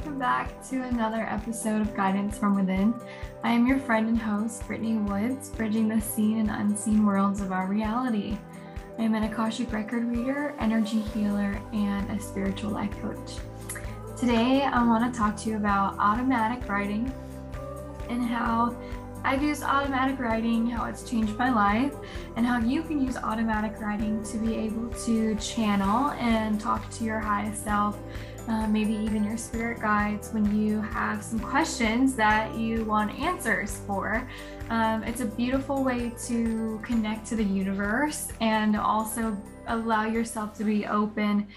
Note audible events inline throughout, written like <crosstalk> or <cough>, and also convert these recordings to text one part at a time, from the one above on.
welcome back to another episode of Guidance from Within. I am your friend and host, Brittany Woods, bridging the seen and unseen worlds of our reality. I am an Akashic record reader, energy healer, and a spiritual life coach. Today, I want to talk to you about automatic writing and how I've used automatic writing, how it's changed my life, and how you can use automatic writing to be able to channel and talk to your highest self, uh, maybe even your spirit guides when you have some questions that you want answers for. Um, it's a beautiful way to connect to the universe and also allow yourself to be open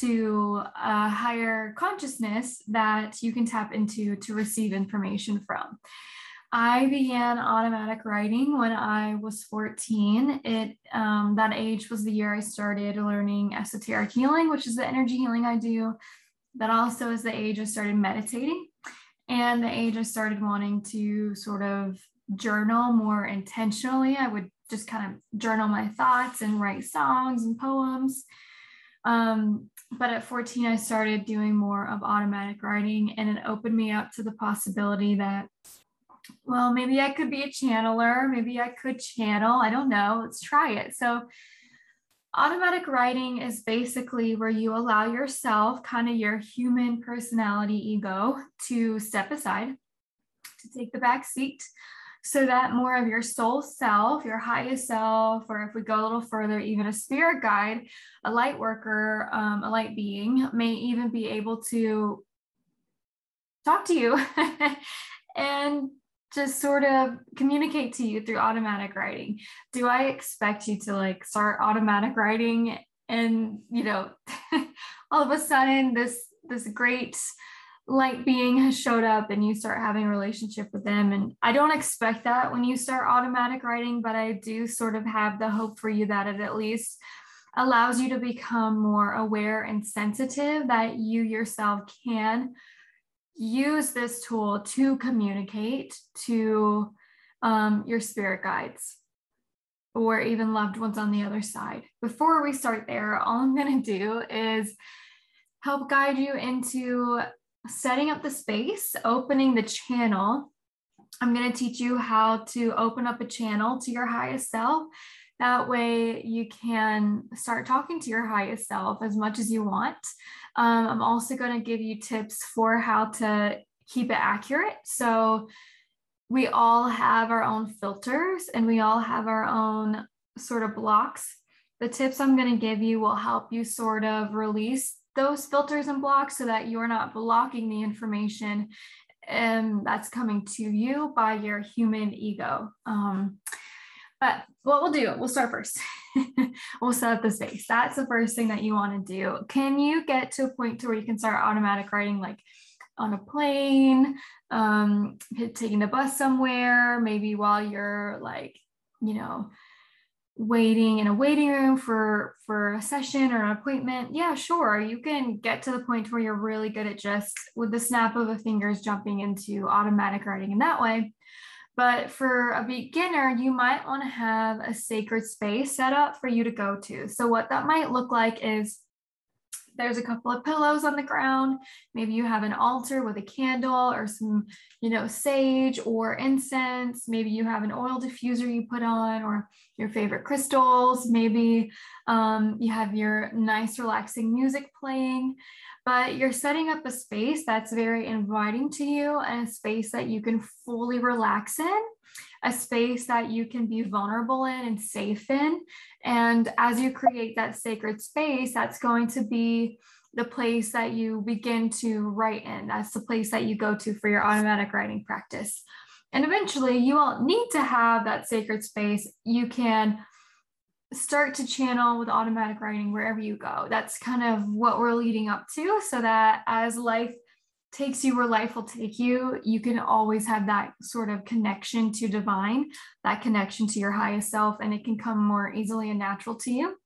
to a higher consciousness that you can tap into to receive information from. I began automatic writing when I was 14. It um, that age was the year I started learning esoteric healing, which is the energy healing I do. That also is the age I started meditating, and the age I started wanting to sort of journal more intentionally. I would just kind of journal my thoughts and write songs and poems. Um, but at 14, I started doing more of automatic writing, and it opened me up to the possibility that well, maybe I could be a channeler. Maybe I could channel. I don't know. Let's try it. So, automatic writing is basically where you allow yourself, kind of your human personality ego, to step aside, to take the back seat, so that more of your soul self, your highest self, or if we go a little further, even a spirit guide, a light worker, um, a light being, may even be able to talk to you <laughs> and just sort of communicate to you through automatic writing. Do I expect you to like start automatic writing and, you know, <laughs> all of a sudden this this great light being has showed up and you start having a relationship with them and I don't expect that when you start automatic writing, but I do sort of have the hope for you that it at least allows you to become more aware and sensitive that you yourself can use this tool to communicate to um, your spirit guides or even loved ones on the other side. Before we start there, all I'm going to do is help guide you into setting up the space, opening the channel. I'm going to teach you how to open up a channel to your highest self. That way, you can start talking to your highest self as much as you want. Um, I'm also going to give you tips for how to keep it accurate. So, we all have our own filters and we all have our own sort of blocks. The tips I'm going to give you will help you sort of release those filters and blocks so that you're not blocking the information and that's coming to you by your human ego. Um, but what we'll do, we'll start first. <laughs> we'll set up the space. That's the first thing that you want to do. Can you get to a point to where you can start automatic writing like on a plane, um, taking the bus somewhere, maybe while you're like, you know, waiting in a waiting room for for a session or an appointment yeah sure you can get to the point where you're really good at just with the snap of the fingers jumping into automatic writing in that way but for a beginner, you might want to have a sacred space set up for you to go to. So, what that might look like is there's a couple of pillows on the ground. Maybe you have an altar with a candle or some, you know, sage or incense. Maybe you have an oil diffuser you put on or your favorite crystals. Maybe um, you have your nice, relaxing music playing but you're setting up a space that's very inviting to you and a space that you can fully relax in, a space that you can be vulnerable in and safe in. And as you create that sacred space, that's going to be the place that you begin to write in. That's the place that you go to for your automatic writing practice. And eventually, you won't need to have that sacred space. You can start to channel with automatic writing wherever you go. That's kind of what we're leading up to so that as life takes you where life will take you, you can always have that sort of connection to divine, that connection to your highest self, and it can come more easily and natural to you.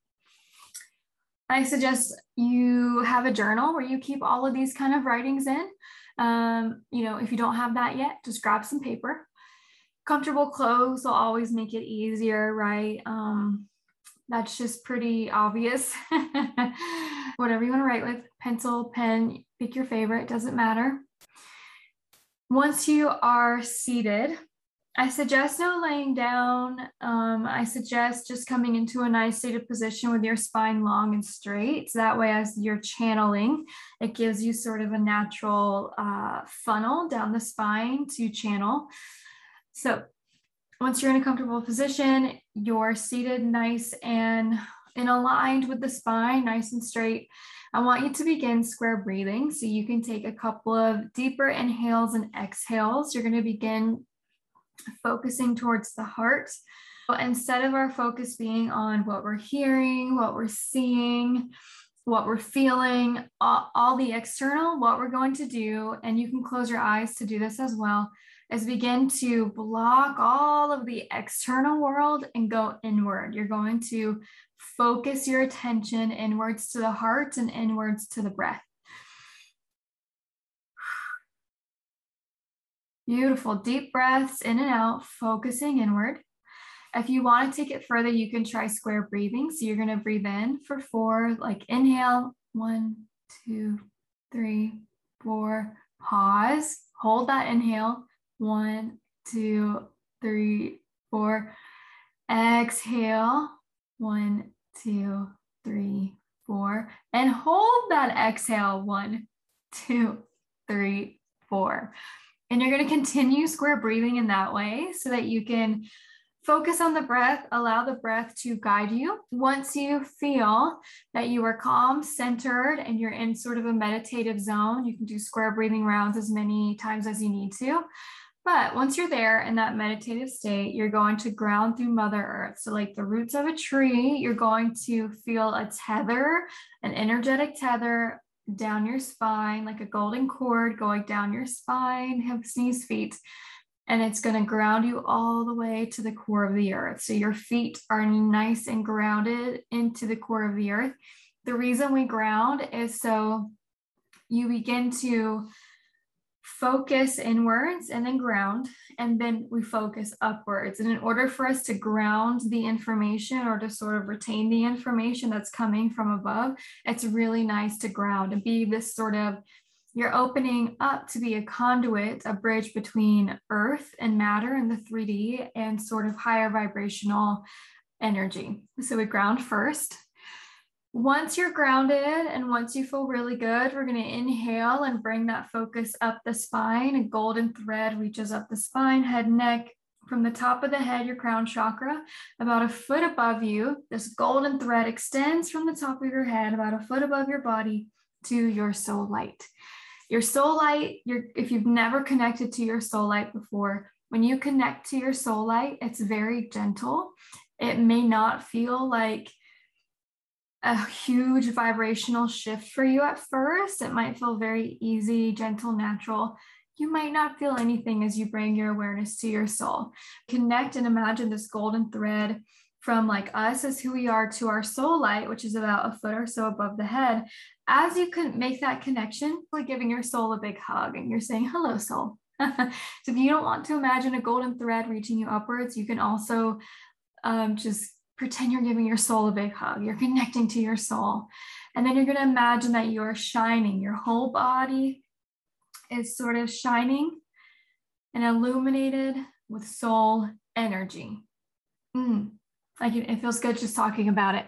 I suggest you have a journal where you keep all of these kind of writings in. Um, you know, if you don't have that yet, just grab some paper. Comfortable clothes will always make it easier, right? Um, That's just pretty obvious. <laughs> Whatever you want to write with, pencil, pen, pick your favorite, doesn't matter. Once you are seated, I suggest no laying down. Um, I suggest just coming into a nice seated position with your spine long and straight. So that way, as you're channeling, it gives you sort of a natural uh, funnel down the spine to channel. So once you're in a comfortable position, you're seated nice and and aligned with the spine, nice and straight. I want you to begin square breathing. So you can take a couple of deeper inhales and exhales. You're going to begin focusing towards the heart. But instead of our focus being on what we're hearing, what we're seeing, what we're feeling, all, all, the external, what we're going to do, and you can close your eyes to do this as well, is begin to block all of the external world and go inward. You're going to focus your attention inwards to the heart and inwards to the breath. Beautiful. Deep breaths in and out, focusing inward. If you want to take it further, you can try square breathing. So you're going to breathe in for four, like inhale, one, two, three, four, pause, hold that inhale, one, two, three, four. Exhale, one, two, three, four. And hold that exhale, one, two, three, four. And you're going to continue square breathing in that way so that you can focus on the breath, allow the breath to guide you. Once you feel that you are calm, centered, and you're in sort of a meditative zone, you can do square breathing rounds as many times as you need to. But once you're there in that meditative state, you're going to ground through Mother Earth. So, like the roots of a tree, you're going to feel a tether, an energetic tether down your spine, like a golden cord going down your spine, hips, knees, feet. And it's going to ground you all the way to the core of the earth. So your feet are nice and grounded into the core of the earth. The reason we ground is so you begin to focus inwards and then ground, and then we focus upwards. And in order for us to ground the information or to sort of retain the information that's coming from above, it's really nice to ground and be this sort of you're opening up to be a conduit, a bridge between earth and matter in the 3D and sort of higher vibrational energy. So we ground first. Once you're grounded and once you feel really good, we're going to inhale and bring that focus up the spine. A golden thread reaches up the spine, head, neck, from the top of the head, your crown chakra, about a foot above you. This golden thread extends from the top of your head, about a foot above your body, to your soul light. Your soul light, your, if you've never connected to your soul light before, when you connect to your soul light, it's very gentle. It may not feel like a huge vibrational shift for you at first. It might feel very easy, gentle, natural. You might not feel anything as you bring your awareness to your soul. Connect and imagine this golden thread from like us as who we are to our soul light, which is about a foot or so above the head. As you can make that connection, like giving your soul a big hug and you're saying, hello, soul. <laughs> so if you don't want to imagine a golden thread reaching you upwards, you can also um, just pretend you're giving your soul a big hug. You're connecting to your soul. And then you're going to imagine that you're shining. Your whole body is sort of shining and illuminated with soul energy. Mm, I can, it feels good just talking about it.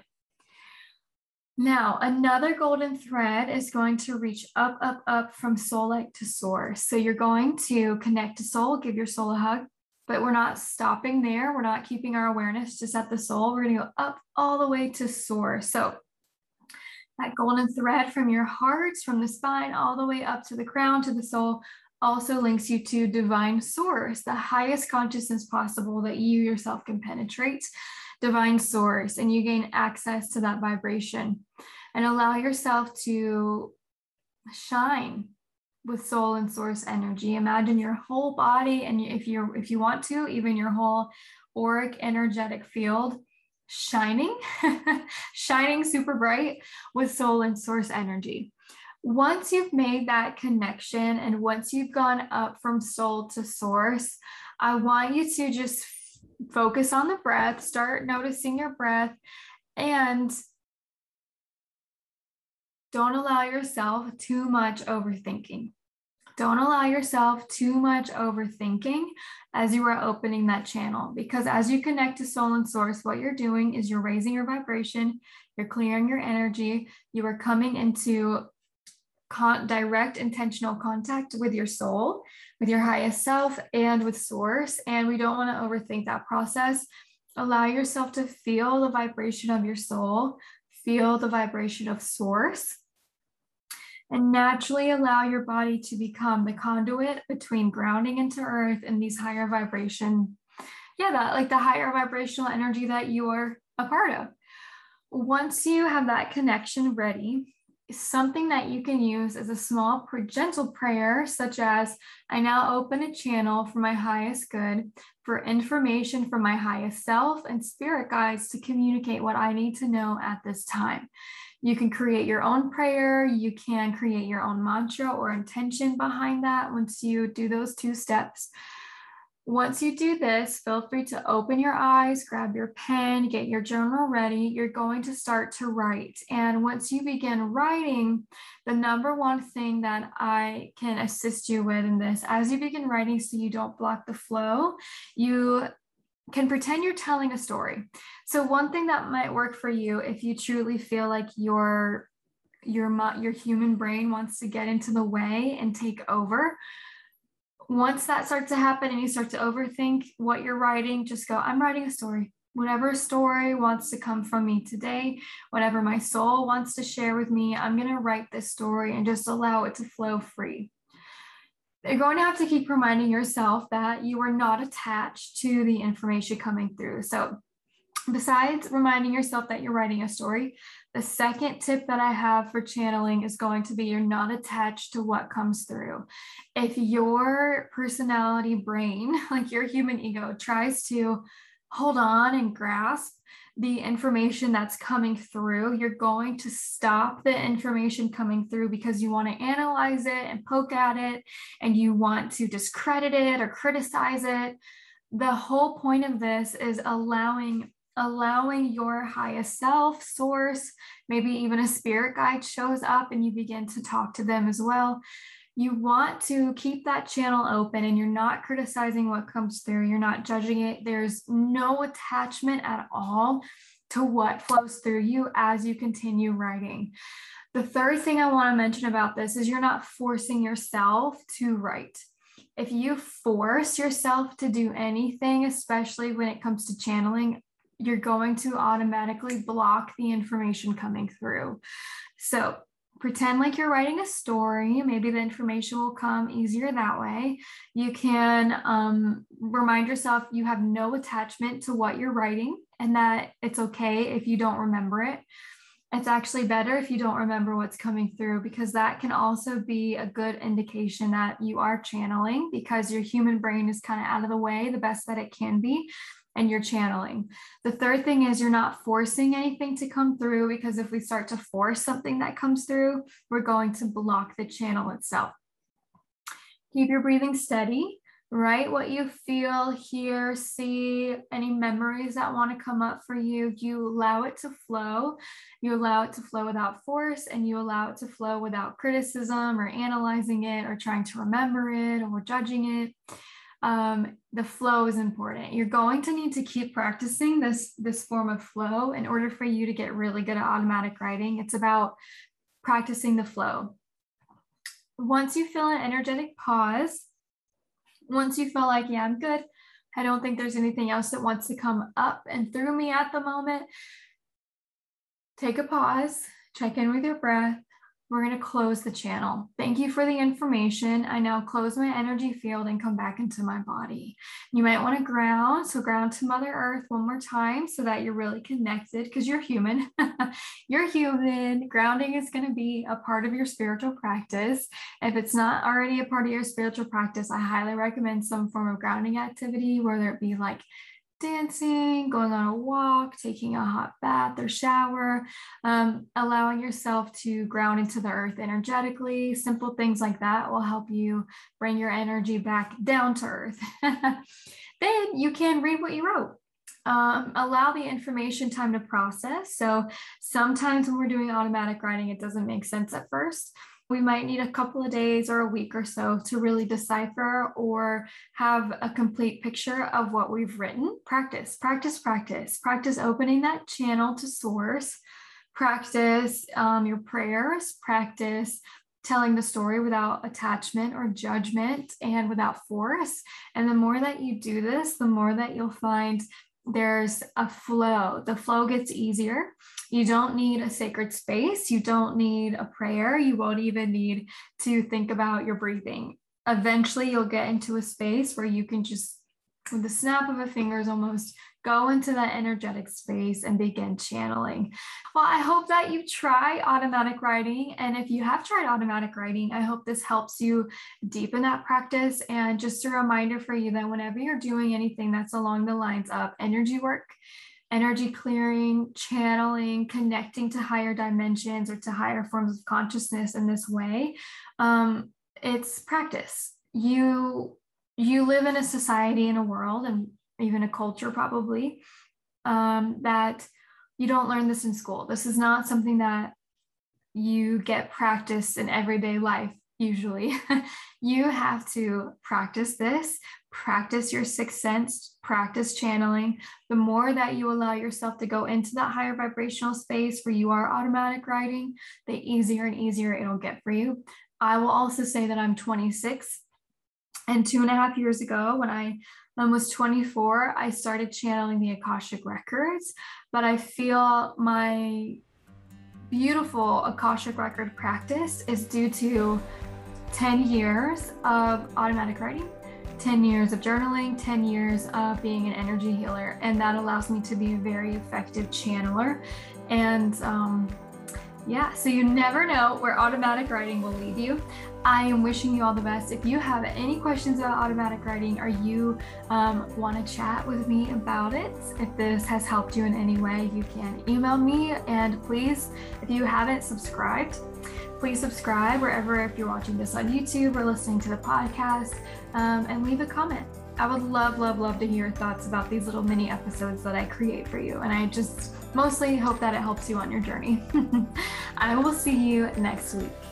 Now, another golden thread is going to reach up, up, up from soul light to source. So you're going to connect to soul, give your soul a hug, but we're not stopping there. We're not keeping our awareness just at the soul. We're going to go up all the way to source. So that golden thread from your heart, from the spine, all the way up to the crown, to the soul, also links you to divine source, the highest consciousness possible that you yourself can penetrate, divine source, and you gain access to that vibration and allow yourself to shine with soul and source energy. Imagine your whole body, and if you if you want to, even your whole auric energetic field shining, <laughs> shining super bright with soul and source energy. Once you've made that connection and once you've gone up from soul to source, I want you to just focus on the breath, start noticing your breath, And don't allow yourself too much overthinking. Don't allow yourself too much overthinking as you are opening that channel because as you connect to soul and source, what you're doing is you're raising your vibration, you're clearing your energy, you are coming into con- direct intentional contact with your soul, with your highest self, and with source. And we don't want to overthink that process. Allow yourself to feel the vibration of your soul, feel the vibration of source and naturally allow your body to become the conduit between grounding into earth and these higher vibration yeah that like the higher vibrational energy that you're a part of. Once you have that connection ready something that you can use as a small gentle prayer such as i now open a channel for my highest good for information from my highest self and spirit guides to communicate what i need to know at this time you can create your own prayer. You can create your own mantra or intention behind that once you do those two steps. Once you do this, feel free to open your eyes, grab your pen, get your journal ready. You're going to start to write. And once you begin writing, the number one thing that I can assist you with in this, as you begin writing so you don't block the flow, you can pretend you're telling a story. So one thing that might work for you if you truly feel like your your your human brain wants to get into the way and take over. Once that starts to happen and you start to overthink what you're writing, just go, I'm writing a story. Whatever story wants to come from me today, whatever my soul wants to share with me, I'm going to write this story and just allow it to flow free you're going to have to keep reminding yourself that you are not attached to the information coming through. So, besides reminding yourself that you're writing a story, the second tip that I have for channeling is going to be you're not attached to what comes through. If your personality brain, <laughs> like your human ego, tries to hold on and grasp the information that's coming through. You're going to stop the information coming through because you want to analyze it and poke at it and you want to discredit it or criticize it. The whole point of this is allowing allowing your highest self source maybe even a spirit guide shows up and you begin to talk to them as well you want to keep that channel open and you're not criticizing what comes through, you're not judging it. There's no attachment at all to what flows through you as you continue writing. The third thing I want to mention about this is you're not forcing yourself to write. If you force yourself to do anything, especially when it comes to channeling, you're going to automatically block the information coming through. So, pretend like you're writing a story. Maybe the information will come easier that way. You can um, remind yourself you have no attachment to what you're writing and that it's okay if you don't remember it. It's actually better if you don't remember what's coming through because that can also be a good indication that you are channeling because your human brain is kind of out of the way the best that it can be and you're channeling. The third thing is you're not forcing anything to come through because if we start to force something that comes through, we're going to block the channel itself. Keep your breathing steady. Write what you feel, hear, see, any memories that want to come up for you. You allow it to flow. You allow it to flow without force, and you allow it to flow without criticism or analyzing it or trying to remember it or judging it um, the flow is important. You're going to need to keep practicing this, this form of flow in order for you to get really good at automatic writing. It's about practicing the flow. Once you feel an energetic pause, once you feel like, yeah, I'm good, I don't think there's anything else that wants to come up and through me at the moment, take a pause, check in with your breath, we're going to close the channel. Thank you for the information. I now close my energy field and come back into my body. You might want to ground. So, ground to Mother Earth one more time so that you're really connected because you're human. <laughs> you're human. Grounding is going to be a part of your spiritual practice. If it's not already a part of your spiritual practice, I highly recommend some form of grounding activity, whether it be like dancing, going on a walk, taking a hot bath or shower, um, allowing yourself to ground into the earth energetically. Simple things like that will help you bring your energy back down to earth. <laughs> then you can read what you wrote. Um, allow the information time to process. So sometimes when we're doing automatic writing, it doesn't make sense at first. We might need a couple of days or a week or so to really decipher or have a complete picture of what we've written. Practice, practice, practice, practice opening that channel to source. Practice um, your prayers, practice telling the story without attachment or judgment and without force. And the more that you do this, the more that you'll find there's a flow. The flow gets easier. You don't need a sacred space. You don't need a prayer. You won't even need to think about your breathing. Eventually, you'll get into a space where you can just, with the snap of a fingers, almost go into that energetic space and begin channeling. Well, I hope that you try automatic writing. And if you have tried automatic writing, I hope this helps you deepen that practice. And just a reminder for you that whenever you're doing anything that's along the lines of energy work, energy clearing, channeling, connecting to higher dimensions or to higher forms of consciousness in this way, um, it's practice. You you live in a society in a world and even a culture probably, um, that you don't learn this in school. This is not something that you get practice in everyday life usually. <laughs> you have to practice this, practice your sixth sense, practice channeling. The more that you allow yourself to go into that higher vibrational space where you are automatic writing, the easier and easier it'll get for you. I will also say that I'm 26 and two and a half years ago when I um, was 24, I started channeling the Akashic Records, but I feel my beautiful Akashic Record practice is due to 10 years of automatic writing, 10 years of journaling, 10 years of being an energy healer, and that allows me to be a very effective channeler. And um, yeah, so you never know where automatic writing will lead you. I am wishing you all the best. If you have any questions about automatic writing or you um, want to chat with me about it, if this has helped you in any way, you can email me. And please, if you haven't subscribed, please subscribe wherever, if you're watching this on YouTube or listening to the podcast, um, and leave a comment. I would love, love, love to hear your thoughts about these little mini episodes that I create for you. And I just mostly hope that it helps you on your journey. <laughs> I will see you next week.